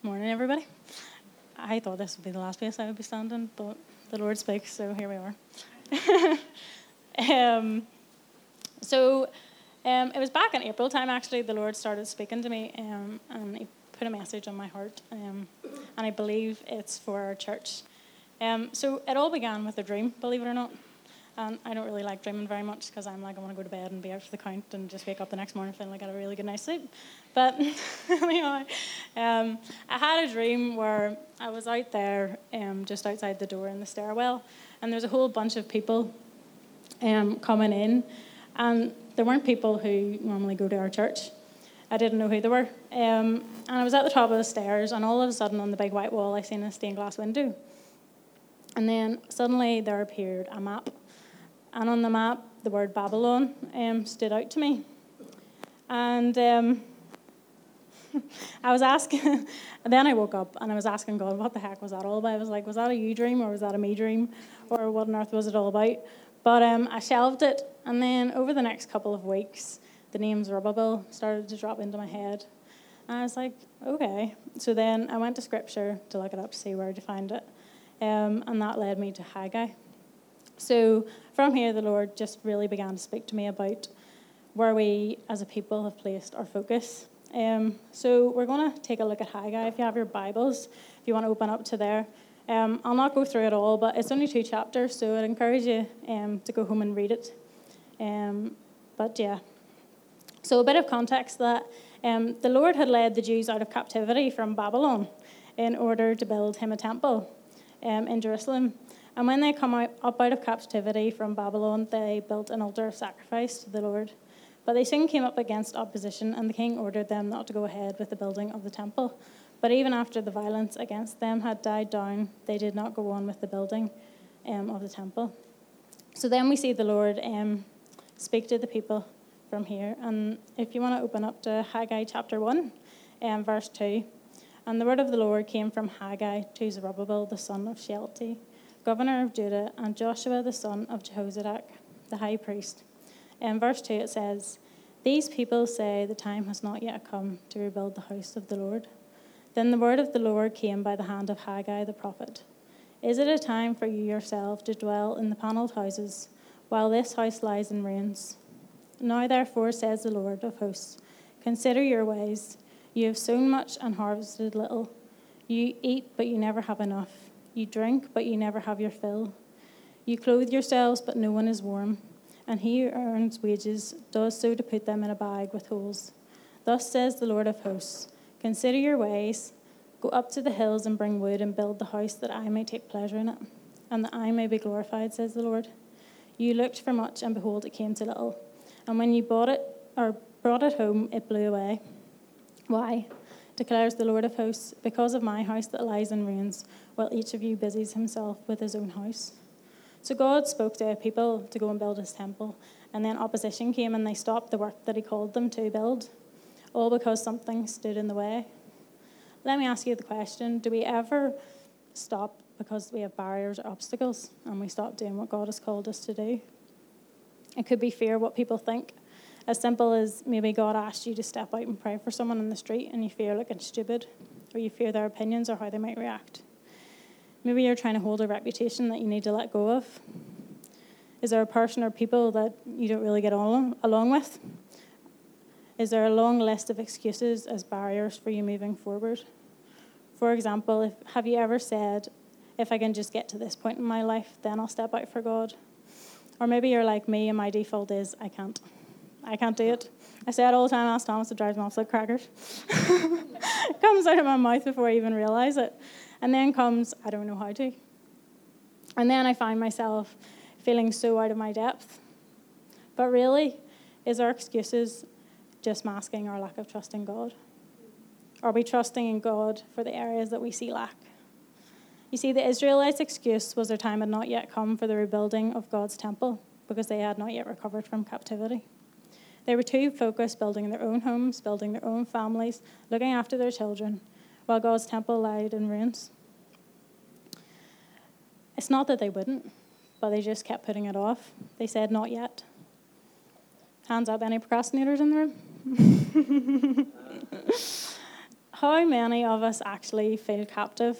Morning, everybody. I thought this would be the last place I would be standing, but the Lord speaks, so here we are. um, so um, it was back in April time, actually, the Lord started speaking to me, um, and He put a message on my heart, um, and I believe it's for our church. Um, so it all began with a dream, believe it or not. And I don't really like dreaming very much because I'm like, I want to go to bed and be out for the count and just wake up the next morning feeling like I got a really good night's sleep. But anyway, um, I had a dream where I was out there um, just outside the door in the stairwell, and there's a whole bunch of people um, coming in, and there weren't people who normally go to our church. I didn't know who they were. Um, and I was at the top of the stairs, and all of a sudden on the big white wall, I seen a stained glass window. And then suddenly there appeared a map and on the map, the word Babylon um, stood out to me. And um, I was asking, then I woke up and I was asking God, what the heck was that all about? I was like, was that a you dream or was that a me dream? Or what on earth was it all about? But um, I shelved it. And then over the next couple of weeks, the name Zerubbabel started to drop into my head. And I was like, okay. So then I went to scripture to look it up to see where to find it. Um, and that led me to Haggai. So from here, the Lord just really began to speak to me about where we as a people have placed our focus. Um, so we're going to take a look at Haggai. If you have your Bibles, if you want to open up to there. Um, I'll not go through it all, but it's only two chapters, so I'd encourage you um, to go home and read it. Um, but yeah. So a bit of context that um, the Lord had led the Jews out of captivity from Babylon in order to build him a temple um, in Jerusalem. And when they come out, up out of captivity from Babylon, they built an altar of sacrifice to the Lord. But they soon came up against opposition, and the king ordered them not to go ahead with the building of the temple. But even after the violence against them had died down, they did not go on with the building um, of the temple. So then we see the Lord um, speak to the people from here. And if you want to open up to Haggai chapter 1, um, verse 2. And the word of the Lord came from Haggai to Zerubbabel, the son of Shealtiel governor of Judah, and Joshua the son of Jehozadak, the high priest. In verse 2 it says, These people say the time has not yet come to rebuild the house of the Lord. Then the word of the Lord came by the hand of Haggai the prophet. Is it a time for you yourself to dwell in the panelled houses, while this house lies in ruins? Now therefore, says the Lord of hosts, consider your ways. You have sown much and harvested little. You eat, but you never have enough. You drink, but you never have your fill. You clothe yourselves, but no one is warm. And he who earns wages does so to put them in a bag with holes. Thus says the Lord of hosts Consider your ways. Go up to the hills and bring wood and build the house that I may take pleasure in it, and that I may be glorified, says the Lord. You looked for much, and behold, it came to little. And when you bought it or brought it home, it blew away. Why? Declares the Lord of hosts, because of my house that lies in ruins, while each of you busies himself with his own house. So God spoke to a people to go and build his temple, and then opposition came and they stopped the work that he called them to build, all because something stood in the way. Let me ask you the question do we ever stop because we have barriers or obstacles and we stop doing what God has called us to do? It could be fear what people think as simple as maybe God asked you to step out and pray for someone in the street and you fear looking stupid, or you fear their opinions or how they might react. Maybe you're trying to hold a reputation that you need to let go of. Is there a person or people that you don't really get on along with? Is there a long list of excuses as barriers for you moving forward? For example, if, have you ever said, if I can just get to this point in my life, then I'll step out for God? Or maybe you're like me and my default is, I can't. I can't do it. I say it all the time, ask Thomas, it drives me off like crackers. it comes out of my mouth before I even realize it. And then comes, I don't know how to. And then I find myself feeling so out of my depth. But really, is our excuses just masking our lack of trust in God? Are we trusting in God for the areas that we see lack? You see, the Israelites' excuse was their time had not yet come for the rebuilding of God's temple because they had not yet recovered from captivity. They were too focused building their own homes, building their own families, looking after their children, while God's temple lied in ruins. It's not that they wouldn't, but they just kept putting it off. They said, Not yet. Hands up, any procrastinators in the room? how many of us actually feel captive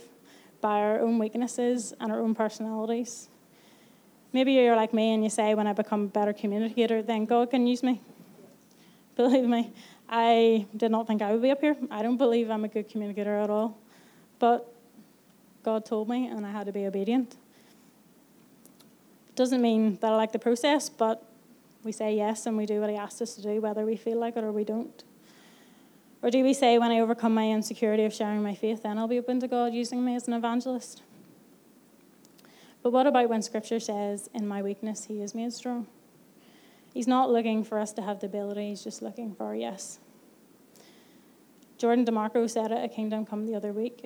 by our own weaknesses and our own personalities? Maybe you're like me and you say, when I become a better communicator, then God can use me. Believe me, I did not think I would be up here. I don't believe I'm a good communicator at all. But God told me, and I had to be obedient. Doesn't mean that I like the process, but we say yes and we do what He asked us to do, whether we feel like it or we don't. Or do we say, when I overcome my insecurity of sharing my faith, then I'll be open to God using me as an evangelist? But what about when Scripture says, in my weakness, He is made strong? He's not looking for us to have the ability, He's just looking for yes. Jordan DeMarco said at a Kingdom Come the other week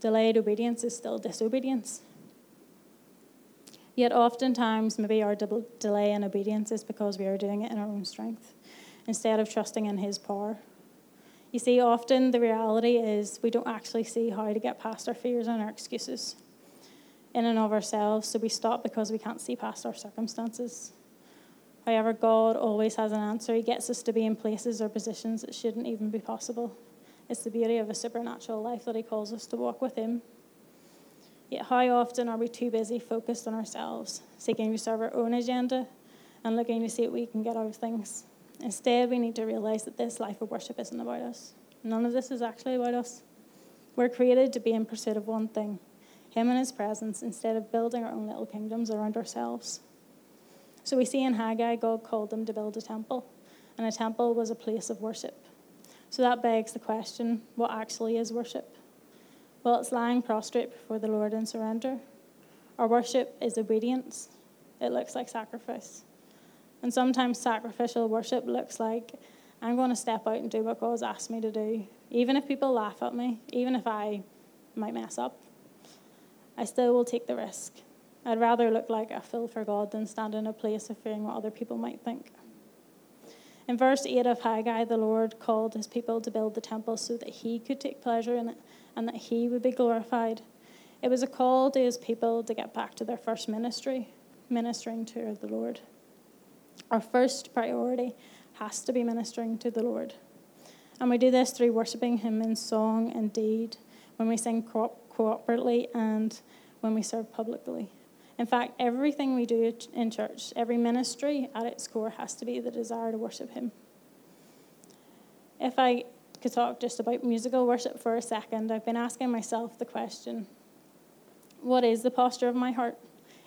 delayed obedience is still disobedience. Yet, oftentimes, maybe our delay in obedience is because we are doing it in our own strength instead of trusting in His power. You see, often the reality is we don't actually see how to get past our fears and our excuses in and of ourselves, so we stop because we can't see past our circumstances. However, God always has an answer. He gets us to be in places or positions that shouldn't even be possible. It's the beauty of a supernatural life that He calls us to walk with Him. Yet, how often are we too busy focused on ourselves, seeking to serve our own agenda and looking to see what we can get out of things? Instead, we need to realize that this life of worship isn't about us. None of this is actually about us. We're created to be in pursuit of one thing Him and His presence, instead of building our own little kingdoms around ourselves. So we see in Haggai, God called them to build a temple, and a temple was a place of worship. So that begs the question what actually is worship? Well, it's lying prostrate before the Lord in surrender. Our worship is obedience, it looks like sacrifice. And sometimes sacrificial worship looks like I'm going to step out and do what God's asked me to do. Even if people laugh at me, even if I might mess up, I still will take the risk. I'd rather look like a fool for God than stand in a place of fearing what other people might think. In verse 8 of Haggai, the Lord called his people to build the temple so that he could take pleasure in it and that he would be glorified. It was a call to his people to get back to their first ministry, ministering to the Lord. Our first priority has to be ministering to the Lord. And we do this through worshipping Him in song and deed, when we sing co- cooperatively and when we serve publicly. In fact, everything we do in church, every ministry at its core has to be the desire to worship Him. If I could talk just about musical worship for a second, I've been asking myself the question what is the posture of my heart?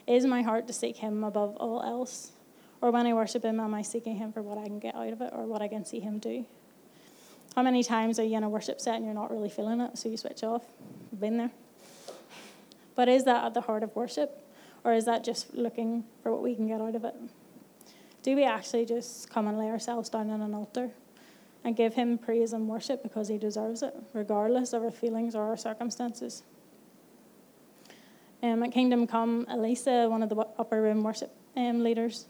Is my heart to seek Him above all else? Or when I worship Him, am I seeking Him for what I can get out of it or what I can see Him do? How many times are you in a worship set and you're not really feeling it, so you switch off? I've been there. But is that at the heart of worship? Or is that just looking for what we can get out of it? Do we actually just come and lay ourselves down on an altar and give Him praise and worship because He deserves it, regardless of our feelings or our circumstances? Um, at Kingdom Come, Elisa, one of the upper room worship um, leaders,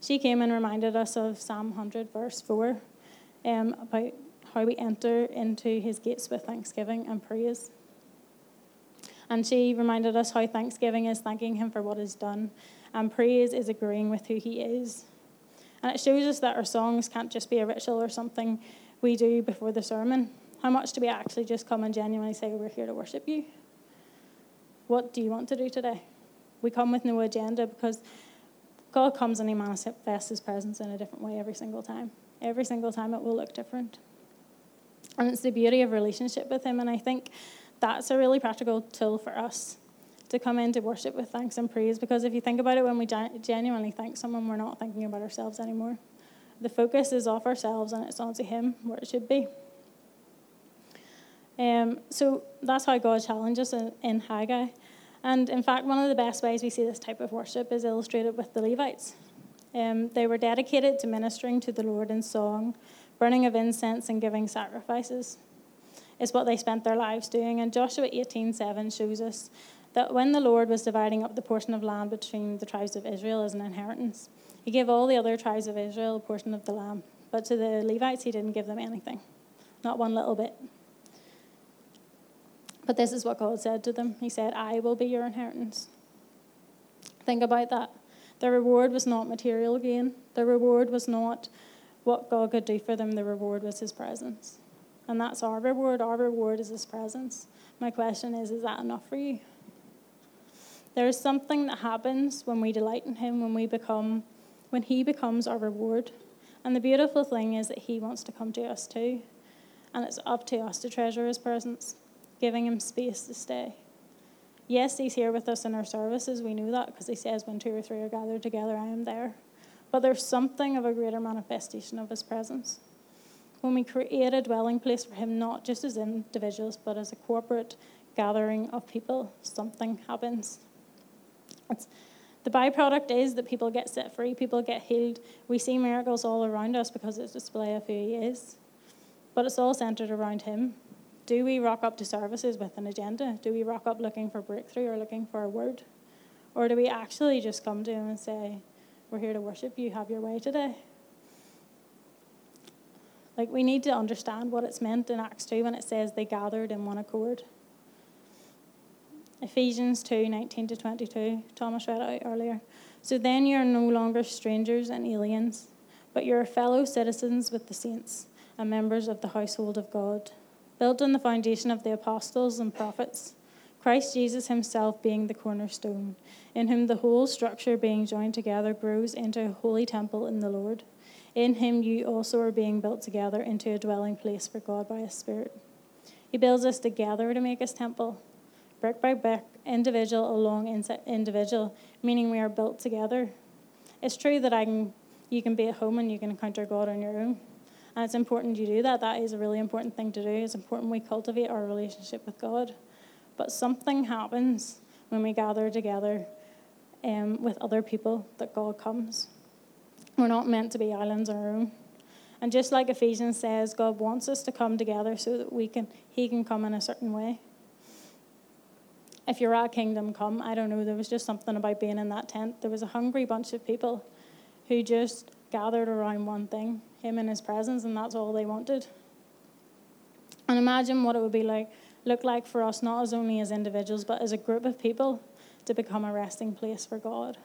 she came and reminded us of Psalm 100, verse 4, um, about how we enter into his gates with thanksgiving and praise. And she reminded us how thanksgiving is thanking him for what he's done, and praise is agreeing with who he is. And it shows us that our songs can't just be a ritual or something we do before the sermon. How much do we actually just come and genuinely say, We're here to worship you? What do you want to do today? We come with no agenda because God comes and He manifests His presence in a different way every single time. Every single time it will look different. And it's the beauty of relationship with Him. And I think that's a really practical tool for us to come into worship with thanks and praise. Because if you think about it, when we genuinely thank someone, we're not thinking about ourselves anymore. The focus is off ourselves and it's onto Him where it should be. Um, so that's how God challenges in, in Haggai. And in fact, one of the best ways we see this type of worship is illustrated with the Levites. Um, they were dedicated to ministering to the Lord in song, burning of incense, and giving sacrifices. Is what they spent their lives doing. And Joshua 18:7 shows us that when the Lord was dividing up the portion of land between the tribes of Israel as an inheritance, he gave all the other tribes of Israel a portion of the land. But to the Levites, he didn't give them anything, not one little bit. But this is what God said to them He said, I will be your inheritance. Think about that. The reward was not material gain, the reward was not what God could do for them, the reward was His presence. And that's our reward. Our reward is His presence. My question is is that enough for you? There is something that happens when we delight in Him, when we become, when He becomes our reward. And the beautiful thing is that He wants to come to us too. And it's up to us to treasure His presence, giving Him space to stay. Yes, He's here with us in our services. We know that because He says, when two or three are gathered together, I am there. But there's something of a greater manifestation of His presence. When we create a dwelling place for Him, not just as individuals, but as a corporate gathering of people, something happens. It's, the byproduct is that people get set free, people get healed. We see miracles all around us because it's a display of who He is. But it's all centered around Him. Do we rock up to services with an agenda? Do we rock up looking for breakthrough or looking for a word? Or do we actually just come to Him and say, We're here to worship you, have your way today? Like, we need to understand what it's meant in Acts 2 when it says they gathered in one accord. Ephesians 2 19 to 22, Thomas read out earlier. So then you are no longer strangers and aliens, but you are fellow citizens with the saints and members of the household of God, built on the foundation of the apostles and prophets, Christ Jesus himself being the cornerstone, in whom the whole structure being joined together grows into a holy temple in the Lord. In him you also are being built together into a dwelling place for God by his Spirit. He builds us together to make his temple brick by brick, individual along individual, meaning we are built together. It's true that I can, you can be at home and you can encounter God on your own. And it's important you do that. That is a really important thing to do. It's important we cultivate our relationship with God. But something happens when we gather together um, with other people that God comes. We're not meant to be islands on our own. And just like Ephesians says, God wants us to come together so that we can He can come in a certain way if you're at Kingdom Come, I don't know, there was just something about being in that tent. There was a hungry bunch of people who just gathered around one thing, him and his presence, and that's all they wanted. And imagine what it would be like, look like for us, not as only as individuals, but as a group of people to become a resting place for God.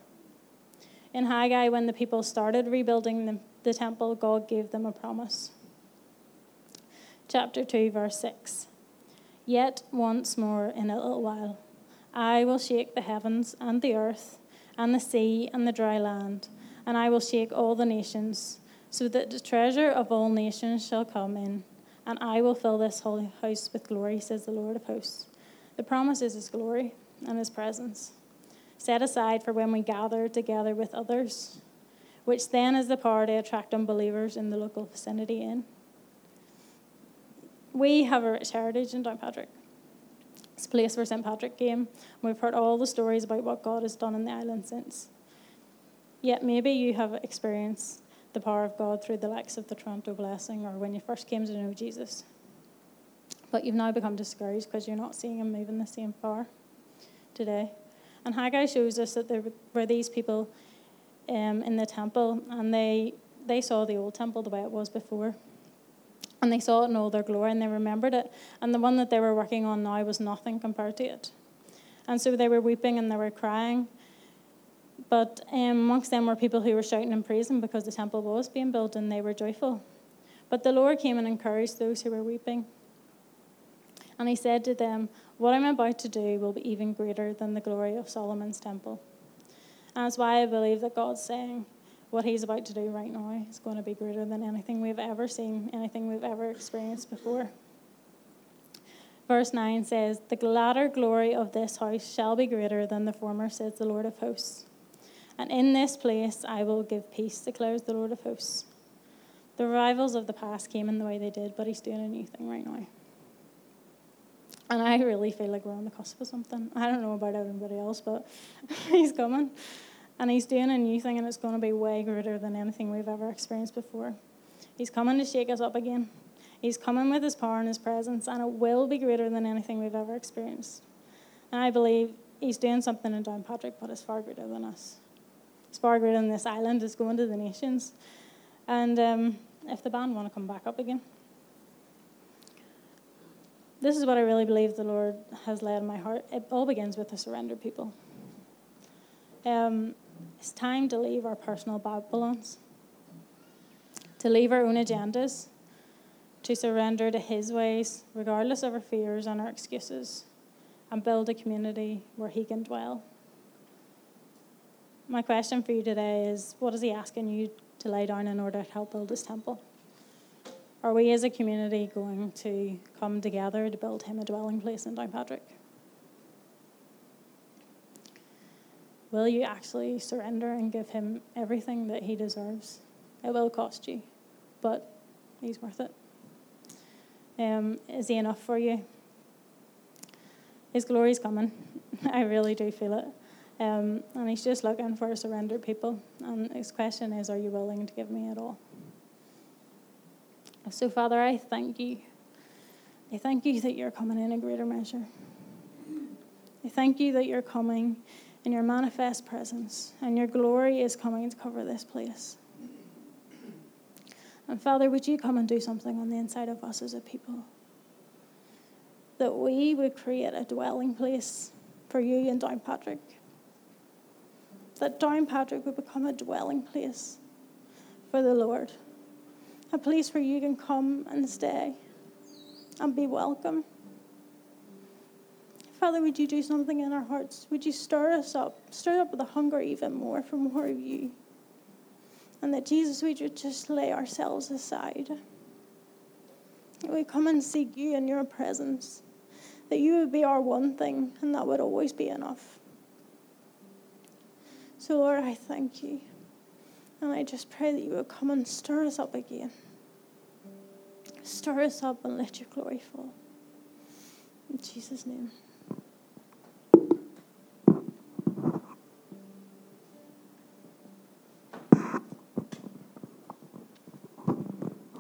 In Haggai, when the people started rebuilding the, the temple, God gave them a promise. Chapter 2, verse 6. Yet once more in a little while I will shake the heavens and the earth and the sea and the dry land, and I will shake all the nations, so that the treasure of all nations shall come in, and I will fill this holy house with glory, says the Lord of hosts. The promise is his glory and his presence, set aside for when we gather together with others, which then is the power to attract unbelievers in the local vicinity in. We have a rich heritage in Downpatrick. It's a place where St. Patrick came. We've heard all the stories about what God has done in the island since. Yet maybe you have experienced the power of God through the likes of the Toronto Blessing or when you first came to know Jesus. But you've now become discouraged because you're not seeing Him moving the same power today. And Haggai shows us that there were these people um, in the temple and they, they saw the old temple the way it was before. And they saw it in all their glory and they remembered it. And the one that they were working on now was nothing compared to it. And so they were weeping and they were crying. But um, amongst them were people who were shouting and praising because the temple was being built and they were joyful. But the Lord came and encouraged those who were weeping. And he said to them, What I'm about to do will be even greater than the glory of Solomon's temple. And that's why I believe that God's saying, what he's about to do right now is going to be greater than anything we've ever seen, anything we've ever experienced before. Verse 9 says, The latter glory of this house shall be greater than the former, says the Lord of hosts. And in this place I will give peace, declares the Lord of hosts. The revivals of the past came in the way they did, but he's doing a new thing right now. And I really feel like we're on the cusp of something. I don't know about everybody else, but he's coming. And he's doing a new thing, and it's going to be way greater than anything we've ever experienced before. He's coming to shake us up again. He's coming with his power and his presence, and it will be greater than anything we've ever experienced. And I believe he's doing something in Downpatrick, but it's far greater than us. It's far greater than this island. It's going to the nations. And um, if the band want to come back up again. This is what I really believe the Lord has led in my heart. It all begins with a surrender, people. Um, it's time to leave our personal Babylons, to leave our own agendas, to to surrender to His ways, regardless of our fears and our excuses, and build a community where He can dwell. My question for you today is what is He asking you to lay down in order to help build His temple? Are we as a community going to come together to build Him a dwelling place in Downpatrick? Will you actually surrender and give Him everything that He deserves? It will cost you, but He's worth it. Um, is He enough for you? His glory's coming. I really do feel it. Um, and He's just looking for a surrendered people. And His question is Are you willing to give me it all? So, Father, I thank you. I thank you that you're coming in a greater measure. I thank you that you're coming in your manifest presence, and your glory is coming to cover this place. And Father, would you come and do something on the inside of us as a people? That we would create a dwelling place for you in Downpatrick. That Downpatrick would become a dwelling place for the Lord. A place where you can come and stay and be welcome. Father, would you do something in our hearts? Would you stir us up, stir up the hunger even more for more of you? And that Jesus, we would just lay ourselves aside. We come and seek you in your presence. That you would be our one thing, and that would always be enough. So, Lord, I thank you. And I just pray that you would come and stir us up again. Stir us up and let your glory fall. In Jesus' name.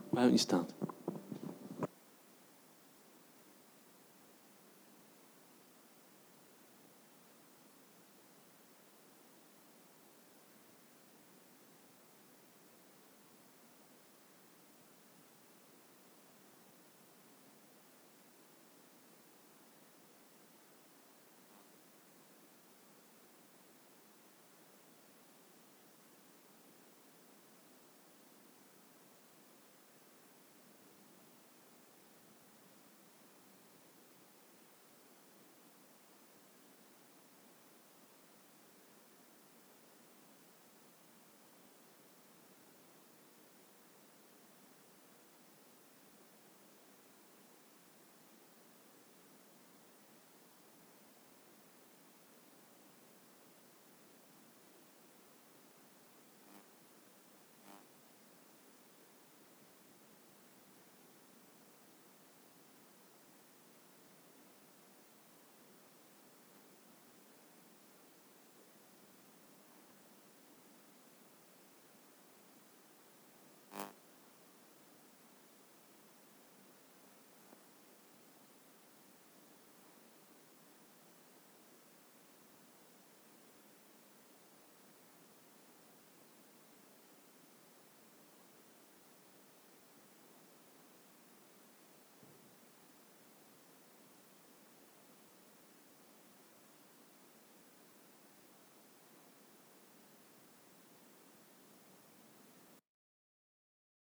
Why don't you stand?